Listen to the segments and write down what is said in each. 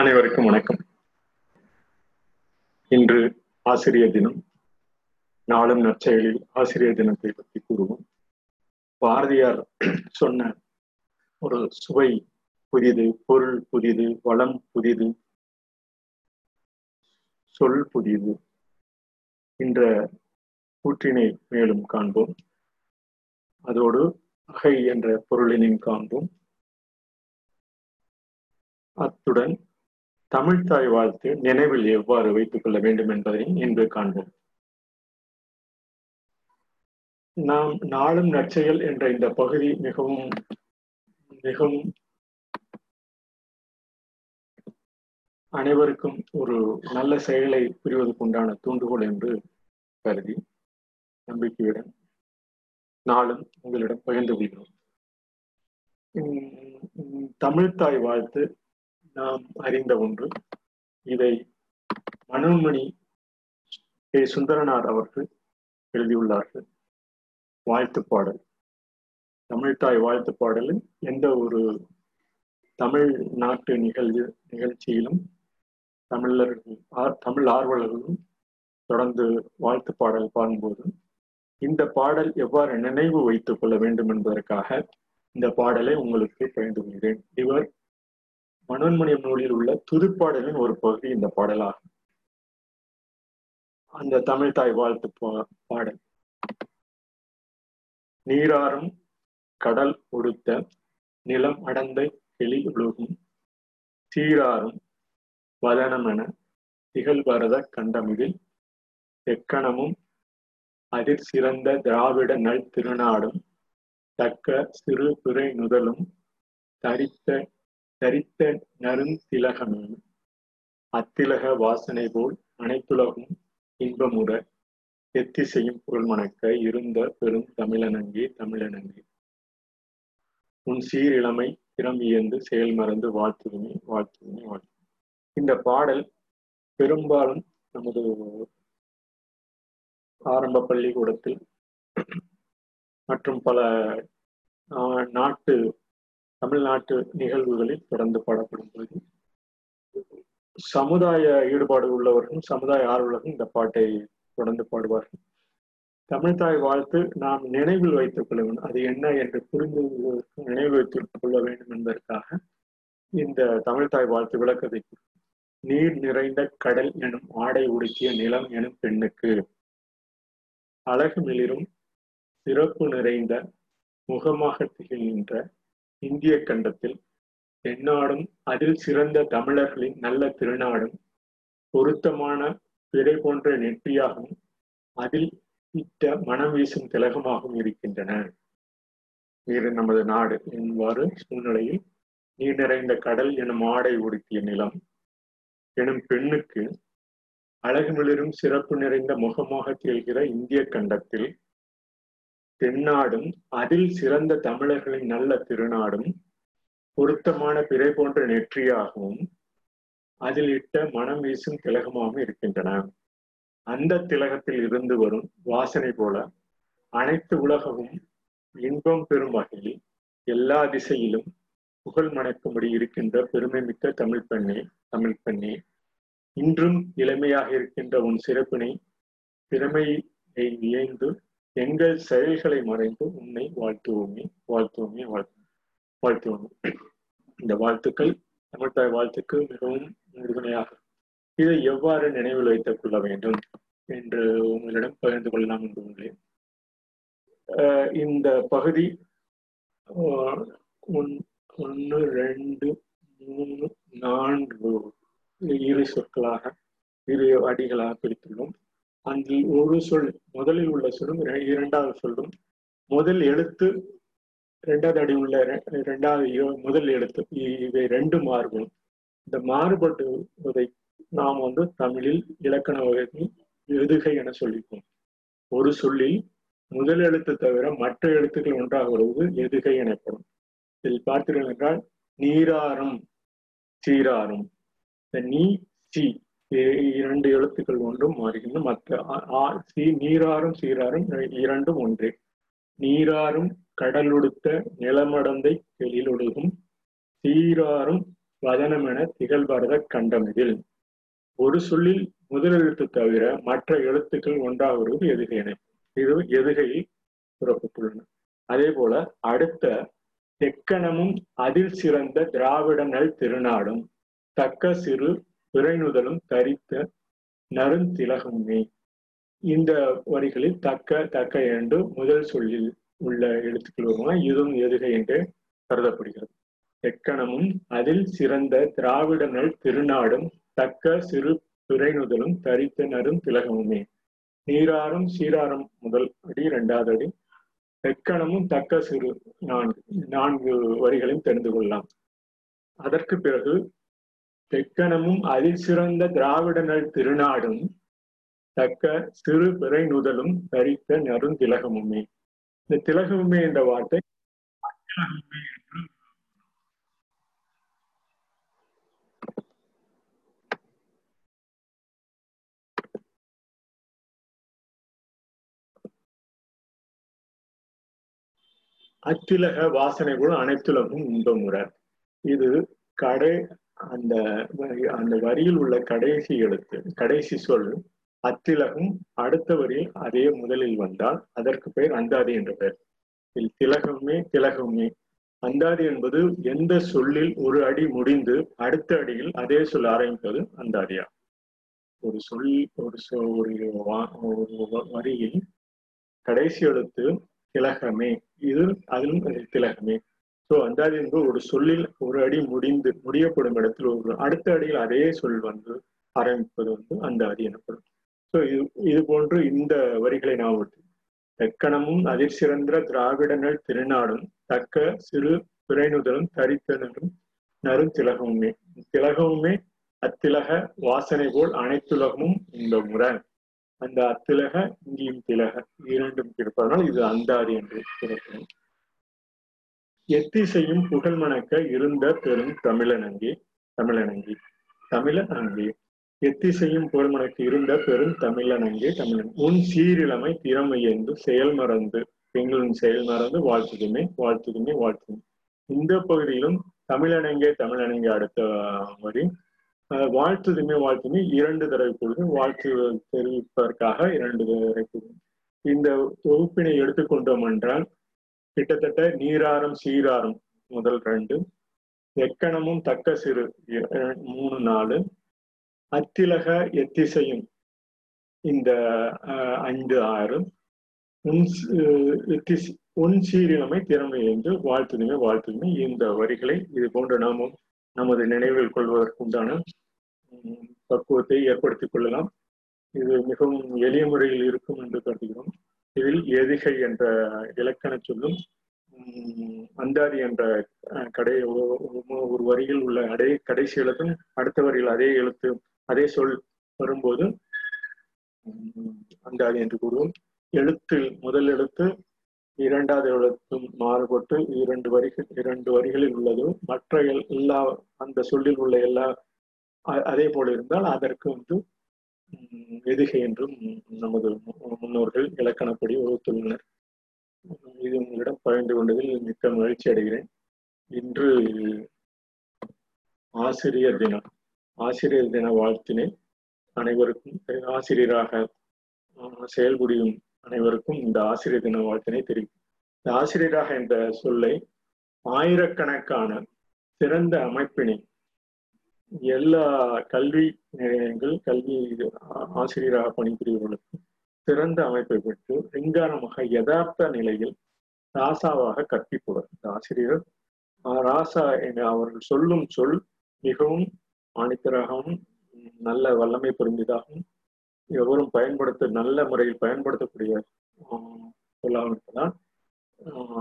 அனைவருக்கும் வணக்கம். இன்று ஆசிரியர் தினம். நாளும் நற்செயலில் ஆசிரியர் தினத்தை பற்றி கூறுவோம். பாரதியார் சொன்ன ஒரு சுவை புதிது பொருள் புதிது வளம் புதிது சொல் புதிது என்ற கூற்றினை மேலும் காண்போம். அதோடு அகை என்ற பொருளினையும் காண்போம். அத்துடன் தமிழ்தாய் வாழ்த்து நினைவில் எவ்வாறு வைத்துக் கொள்ள வேண்டும் என்பதை இன்று காண்போம். நாம் நாளும் நற்செயல் என்ற இந்த பகுதி மிகவும் மிகவும் அனைவருக்கும் ஒரு நல்ல செயலை புரிவதற்குண்டான தூண்டுகோல் என்று கருதி நம்பிக்கையுடன் நாளும் உங்களிடம் பகிர்ந்து கொள்கிறோம். தமிழ்தாய் வாழ்த்து நாம் அறிந்த ஒன்று. இதை மனோன்மணி கே. சுந்தரனார் அவர்கள் எழுதியுள்ளார்கள். வாழ்த்து பாடல். தமிழ்தாய் வாழ்த்து பாடலில் எந்த ஒரு தமிழ் நாட்டு நிகழ்வு நிகழ்ச்சியிலும் தமிழர்கள் தமிழ் ஆர்வலர்களும் தொடர்ந்து வாழ்த்து பாடல் பாடும்போது இந்த பாடல் எவ்வாறு நினைவு வைத்துக் கொள்ள வேண்டும் என்பதற்காக இந்த பாடலை உங்களுக்கு பகிர்ந்து கொள்கிறேன். இவர் மனோன்மணியம் நூலில் உள்ள துதுப்பாடலின் ஒரு பகுதி இந்த பாடலாகும். அந்த தமிழ் தாய் வாழ்த்து பாடல். நீராறும் கடல் ஒடுத்த நிலம் அடந்த கிளி ஒழுகும் சீராறும் வதனமென திகழ்வரத கண்டமிதில் எக்கணமும் அதிர் சிறந்த திராவிட நல் திருநாடும் தக்க சிறு பிறை நுதலும் தரித்த தரித்த நருந்திலகமே அத்திலக வாசனை போல் அனைத்துலகும் இன்பமுற. எத்திசையும் பொருள் மணக்க இருந்த பெரும் தமிழனங்கே தமிழனங்கே. உன் சீர் இளமை திறம் இயந்து செயல் மறந்து வாழ்த்துதுமே வாழ்த்துதுமே வாழ்த்து இந்த பாடல் பெரும்பாலும் நமது ஆரம்ப பள்ளிக்கூடத்தில் மற்றும் பல நாட்டு தமிழ்நாட்டு நிகழ்வுகளில் தொடர்ந்து பாடப்படும் போது சமுதாய ஈடுபாடு உள்ளவர்களும் சமுதாய ஆர்வலர்களும் இந்த பாட்டை தொடர்ந்து பாடுவார்கள். தமிழ்தாய் வாழ்த்து நாம் நினைவில் வைத்துக் கொள்ள வேண்டும். அது என்ன என்று புரிந்து கொள்வதற்கு நினைவு வைத்துக் கொள்ள வேண்டும் என்பதற்காக இந்த தமிழ்தாய் வாழ்த்து விளக்கத்தை நீர் நிறைந்த கடல் எனும் ஆடை உடுக்கிய நிலம் எனும் பெண்ணுக்கு அழகு மிளிரும் சிறப்பு நிறைந்த முகமாக திகழ்கின்ற இந்திய கண்டத்தில் தென்னாடும் அதில் சிறந்த தமிழர்களின் நல்ல திருநாடும் பொருத்தமான பிறை போன்ற நெற்றியாகவும் அதில் இட்ட மனம் வீசும் திலகமாகவும் இருக்கின்றன. இது நமது நாடு என்பாறு சூழ்நிலையில் நீர் நிறைந்த கடல் எனும் ஆடை உடுத்திய நிலம் எனும் பெண்ணுக்கு அழகுமிளிரும் சிறப்பு நிறைந்த முகமாக திகழ்கிற இந்திய கண்டத்தில் தென்னாடும் அதில் சிறந்த தமிழர்களின் நல்ல திருநாடும் பொருத்தமான பிறை போன்ற நெற்றியாகவும் அதில் இட்ட மனம் வீசும் திலகமாகவும் இருக்கின்றன. அந்த திலகத்தில் இருந்து வரும் வாசனை போல அனைத்து உலகமும் இன்பம் பெறும் வகையில் எல்லா திசையிலும் புகழ் மணக்கும்படி இருக்கின்ற பெருமை மிக்க தமிழ் பெண்ணே தமிழ் பெண்ணே. இன்றும் இளமையாக இருக்கின்ற உன் சிறப்பினை திறமையை இயந்து எங்கள் செயல்களை மறைந்து உன்னை வாழ்த்துவோமே வாழ்த்துவோமே வாழ்த்து வாழ்த்துவோமே. இந்த வாழ்த்துக்கள் தமிழ்தாய் வாழ்த்துக்கு மிகவும் உறுதுணையாக. இதை எவ்வாறு நினைவில் வைத்துக் கொள்ள வேண்டும் என்று உங்களிடம் பகிர்ந்து கொள்ளலாம் என்று உள்ளேன். இந்த பகுதி ஒன்று ரெண்டு மூணு நான்கு இரு சொற்களாக இரு அடிகளாக பிரித்துள்ளோம். அதில் ஒரு சொல் முதலில் உள்ள சொல்லும் இரண்டாவது சொல்லும். முதல் எழுத்து இரண்டாவது அடி உள்ள இரண்டாவது முதல் எழுத்து. இவை ரெண்டு மாறுபடும் இந்த மாறுபடுவதை நாம் வந்து தமிழில் இலக்கண வகை எதுகை என சொல்லிப்போம். ஒரு சொல்லில் முதல் எழுத்து தவிர மற்ற எழுத்துக்கள் ஒன்றாக வருவது எதுகை எனப்படும். இதில் பார்த்தீர்கள் என்றால் நீராறும் சீராறும் இந்த நீ சி இரண்டு எழுத்துக்கள் ஒன்றும் மாறுகின்றன மற்ற சி நீராறும் சீராறும் இரண்டும் ஒன்றே. நீராறும் கடலுடுத்த நிலமடந்தை வெளியொடுகும் சீராறும் வதனம் என திகழ்பாரத கண்டமிதில் ஒரு சொல்லில் முதல் எழுத்து தவிர மற்ற எழுத்துக்கள் ஒன்றாக வருவது இது எதுகையில் கூறப்பட்டுள்ளன அதே போல அடுத்த தெக்கணமும் அதில் சிறந்த திராவிட நல் திருநாடும் தக்க சிறு விரைநுதலும் தரித்த நருந்திலகமே இந்த வரிகளில் தக்க தக்க என்று முதல் சொல்லில் உள்ள எழுத்துக்கள் வருமா இதுவும் எதுகை என்று கருதப்படுகிறது. எக்கணமும் அதில் சிறந்த திராவிடங்கள் திருநாடும் தக்க சிறு பிறைநுதலும் தரித்த நரும் திலகமுமே நீராறும் சீராறும் முதல் அடி இரண்டாவது அடி. எக்கணமும் தக்க சிறு நான்கு நான்கு வரிகளையும் தெரிந்து கொள்ளலாம். அதற்கு பிறகு தெக்கணமும் அதில் சிறந்த திராவிடனல் திருநாடும் தக்க சிறு பிறை நுதலும் தரித்த நருந்திலகமுமே இந்த திலகமுமே என்ற வார்த்தை அத்திலகமுமே என்று அத்திலக வாசனை கூட அனைத்துலகும் இன்பமுற இது கடை அந்த அந்த வரியில் உள்ள கடைசி எழுத்து கடைசி சொல் அத்திலகம் அடுத்த வரியில் அதே முதலில் வந்தால் அதற்கு பெயர் அந்தாதி என்ற பெயர். இதில் திலகமே திலகமே அந்தாதி என்பது எந்த சொல்லில் ஒரு அடி முடிந்து அடுத்த அடியில் அதே சொல் ஆரம்பிப்பது அந்தாதியா. ஒரு சொல் ஒரு சொ ஒரு ஒரு வரியில் கடைசி எழுத்து திலகமே இது அதிலும் திலகமே ஸோ அந்தாதி என்பது ஒரு சொல்லில் ஒரு அடி முடிந்து முடியப்படும் இடத்தில் ஒரு அடுத்த அடியில் அதே சொல் வந்து ஆரம்பிப்பது வந்து அந்தாதி எனப்படும். ஸோ இது இது போன்று இந்த வரிகளை நான் எக்கணமும் அதிர் சிறந்த திராவிடங்கள் திருநாடும் தக்க சிறு பிறைநுதலும் தரித்தனரும் நரும் திலகமுமே. திலகமுமே அத்திலக வாசனை போல் அனைத்துலகமும் இந்த முறை அந்த அத்திலக இங்கேயும் திலக இரண்டும் இருப்பதனால் இது அந்தாதி என்று கூறப்படும் எத்திசையும் புகழ் மணக்க இருந்த பெரும் தமிழனங்கி தமிழனங்கி தமிழனங்கி. எத்திசையும் புகழ் மணக்க இருந்த பெரும் தமிழனங்கே தமிழன். உன் சீரிழமை திறமை என்று செயல் மறந்து எங்களின் செயல் மறந்து வாழ்த்துதுமே வாழ்த்துதுமே வாழ்த்துதுமே இந்த பகுதியிலும் தமிழனங்கே தமிழனங்கே அடுத்த வரி. வாழ்த்துதுமே வாழ்த்துமே இரண்டு தடவை பொழுது வாழ்த்து தெரிவிப்பதற்காக இரண்டு தடவை பொழுது இந்த தொகுப்பினை எடுத்துக்கொண்டோம் என்றால் கிட்டத்தட்ட நீராறும் சீராறும் முதல் ரெண்டு. எக்கணமும் தக்க சிறு மூணு நாலு. அத்திலக எத்திசையும் இந்த ஐந்து ஆறு. உன் உன் சீரிழமை திறமை என்று வாழ்த்துதுமே வாழ்த்துதுமே. இந்த வரிகளை இது போன்ற நாமும் நமது நினைவில் கொள்வதற்குண்டான பக்குவத்தை ஏற்படுத்திக் கொள்ளலாம். இது மிகவும் எளிய முறையில் இருக்கும் என்று கருதுகிறோம். இதில் ஏதிகை என்ற இலக்கண சொல்லும் அந்தாதி என்ற கடை ஒரு வரியில் உள்ள அடை கடைசி எழுத்தும் அடுத்த வரியில் அதே எழுத்து அதே சொல் வரும்போது அந்தாதி என்று கூறுவோம். எழுத்தில் முதல் எழுத்து இரண்டாவது எழுத்தும் மாறுபட்டு இரண்டு வரிகள் இரண்டு வரிகளில் உள்ளது. மற்ற எல்லா அந்த சொல்லில் உள்ள எல்லா அதே போல இருந்தால் அதற்கு வந்து எதுகை என்றும் நமது முன்னோர்கள் இலக்கணப்படி வகுத்துள்ளனர். இது உங்களிடம் பகிர்ந்து கொண்டதில் மிக்க மகிழ்ச்சி அடைகிறேன். இன்று ஆசிரியர் தினம் ஆசிரியர் தின வாழ்த்தினை அனைவருக்கும் ஆசிரியராக செயல்புரியும் அனைவருக்கும் இந்த ஆசிரியர் தின வாழ்த்தினை தெரிவிக்கும் இந்த ஆசிரியராக என்ற சொல்லை ஆயிரக்கணக்கான சிறந்த அமைப்பினை எல்லா கல்வி நிலையங்கள் கல்வி ஆசிரியராக பணிபுரியவர்களுக்கு சிறந்த அமைப்பை பெற்று ரிங்காரமாக யதார்த்த நிலையில் ராசாவாக கற்பிப்பவர். இந்த ஆசிரியர் ராசா என அவர்கள் சொல்லும் சொல் மிகவும் மாணித்தராகவும் நல்ல வல்லமை பொருந்தியதாகவும் எவரும் பயன்படுத்த நல்ல முறையில் பயன்படுத்தக்கூடிய சொல்லாக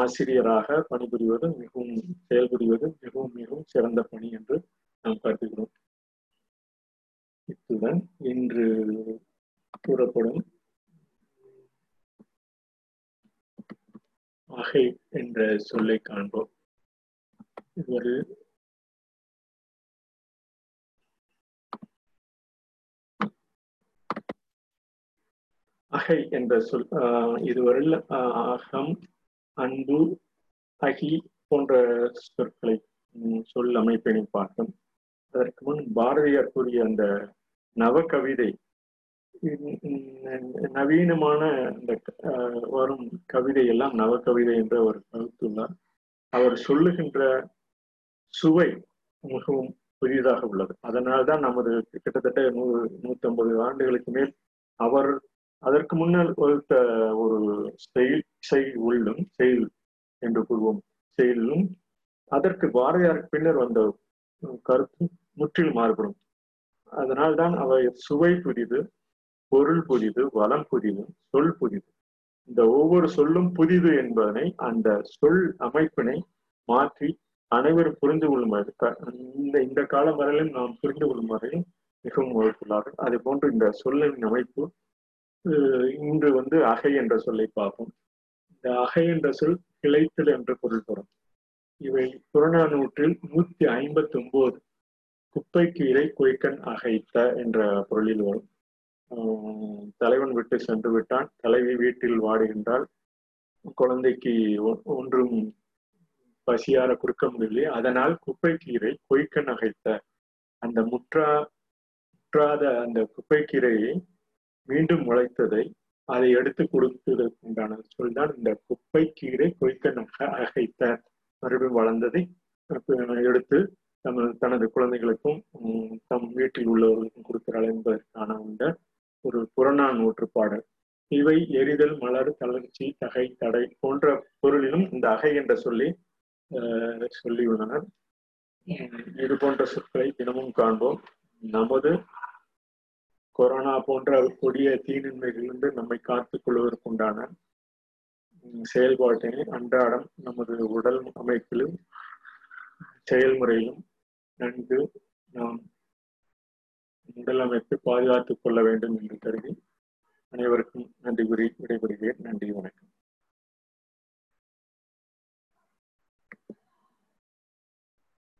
ஆசிரியராக பணிபுரிவது மிகவும் செயல்புரிவது மிகவும் மிகவும் சிறந்த பணி என்று நாம் கருதுகிறோம் இத்துடன் இன்று கூறப்படும் அகை என்ற சொல்லை காண்போம். ஒரு அகை என்ற சொல் இதுவரையில் அகம் அன்பு அகி போன்ற சொற்களை சொல் அமைப்பினை பார்த்தோம். அதற்கு முன் பாரதியார் கூறிய அந்த நவகவிதை நவீனமான அந்த வரும் கவிதை எல்லாம் நவகவிதை என்று அவர் கருத்துள்ளார் அவர் சொல்லுகின்ற சுவை மிகவும் புதிதாக உள்ளது. அதனால்தான் நமது கிட்டத்தட்ட நூறு நூத்தி ஆண்டுகளுக்கு மேல் அவர் அதற்கு முன்னர் வகுத்த ஒரு செயல் செய் உள்ளும் செயல் என்று கூறுவோம். செயலும் அதற்கு பாரதியாருக்கு பின்னர் வந்த கருத்தும் முற்றிலும் மாறுபடும். அதனால்தான் அவை சுவை புதிது பொருள் புதிது வளம் புதிது சொல் புதிது. இந்த ஒவ்வொரு சொல்லும் புதிது என்பதனை அந்த சொல் அமைப்பினை மாற்றி அனைவரும் புரிந்து கொள்ளும் இந்த இந்த காலம் வரையிலும் நாம் புரிந்து கொள்ளும் வரையும் மிகவும் வகுப்புள்ளார்கள் அதே போன்று இந்த சொல்லின் அமைப்பு இன்று வந்து அகை என்ற சொல்லை பார்ப்போம். இந்த அகை என்ற சொல் கிளைத்தல் என்று பொருள் பெறும் இவை புறநானூற்றில் நூத்தி ஐம்பத்தி ஒன்பது குப்பைக்கு இலை கொய்கன் அகைத்த என்ற பொருளில் வரும் தலைவன் விட்டு சென்று விட்டான். தலைவி வீட்டில் வாடுகின்றால் குழந்தைக்கு ஒன்றும் பசியார கொடுக்க முடியவில்லை அதனால் குப்பை கீரை கொய்க்க நகைத்த அந்த முற்றா முற்றாத அந்த குப்பை கீரையை மீண்டும் முளைத்ததை அதை எடுத்து கொடுத்ததற்குண்டான சொல்தான் இந்த குப்பை கீரை கொய்க்க நக அகைத்த மறுபடியும் வளர்ந்ததை எடுத்து தமது தனது குழந்தைகளுக்கும் தம் வீட்டில் உள்ளவர்களுக்கும் கொடுக்கிறாள் என்பதற்கான அந்த ஒரு புறநானூற்று பாடல். இவை எரிதல் மலர் தளர்ச்சி தகை தடை போன்ற பொருளிலும் இந்த அகை என்ற சொல்லி சொல்லியுள்ளனர் இது போன்ற சொற்களை தினமும் காண்போம். நமது கொரோனா போன்ற கொடிய தீநன்மைகளிலிருந்து நம்மை காத்துக் கொள்வதற்குண்டான செயல்பாட்டினை அன்றாடம் நமது உடல் அமைப்பிலும் செயல்முறையிலும் நன்கு நாம் உடல் அமைப்பை பாதுகாத்துக் கொள்ள வேண்டும் என்று கருதி அனைவருக்கும் நன்றி கூறி விடைபெறுகிறேன். நன்றி வணக்கம்.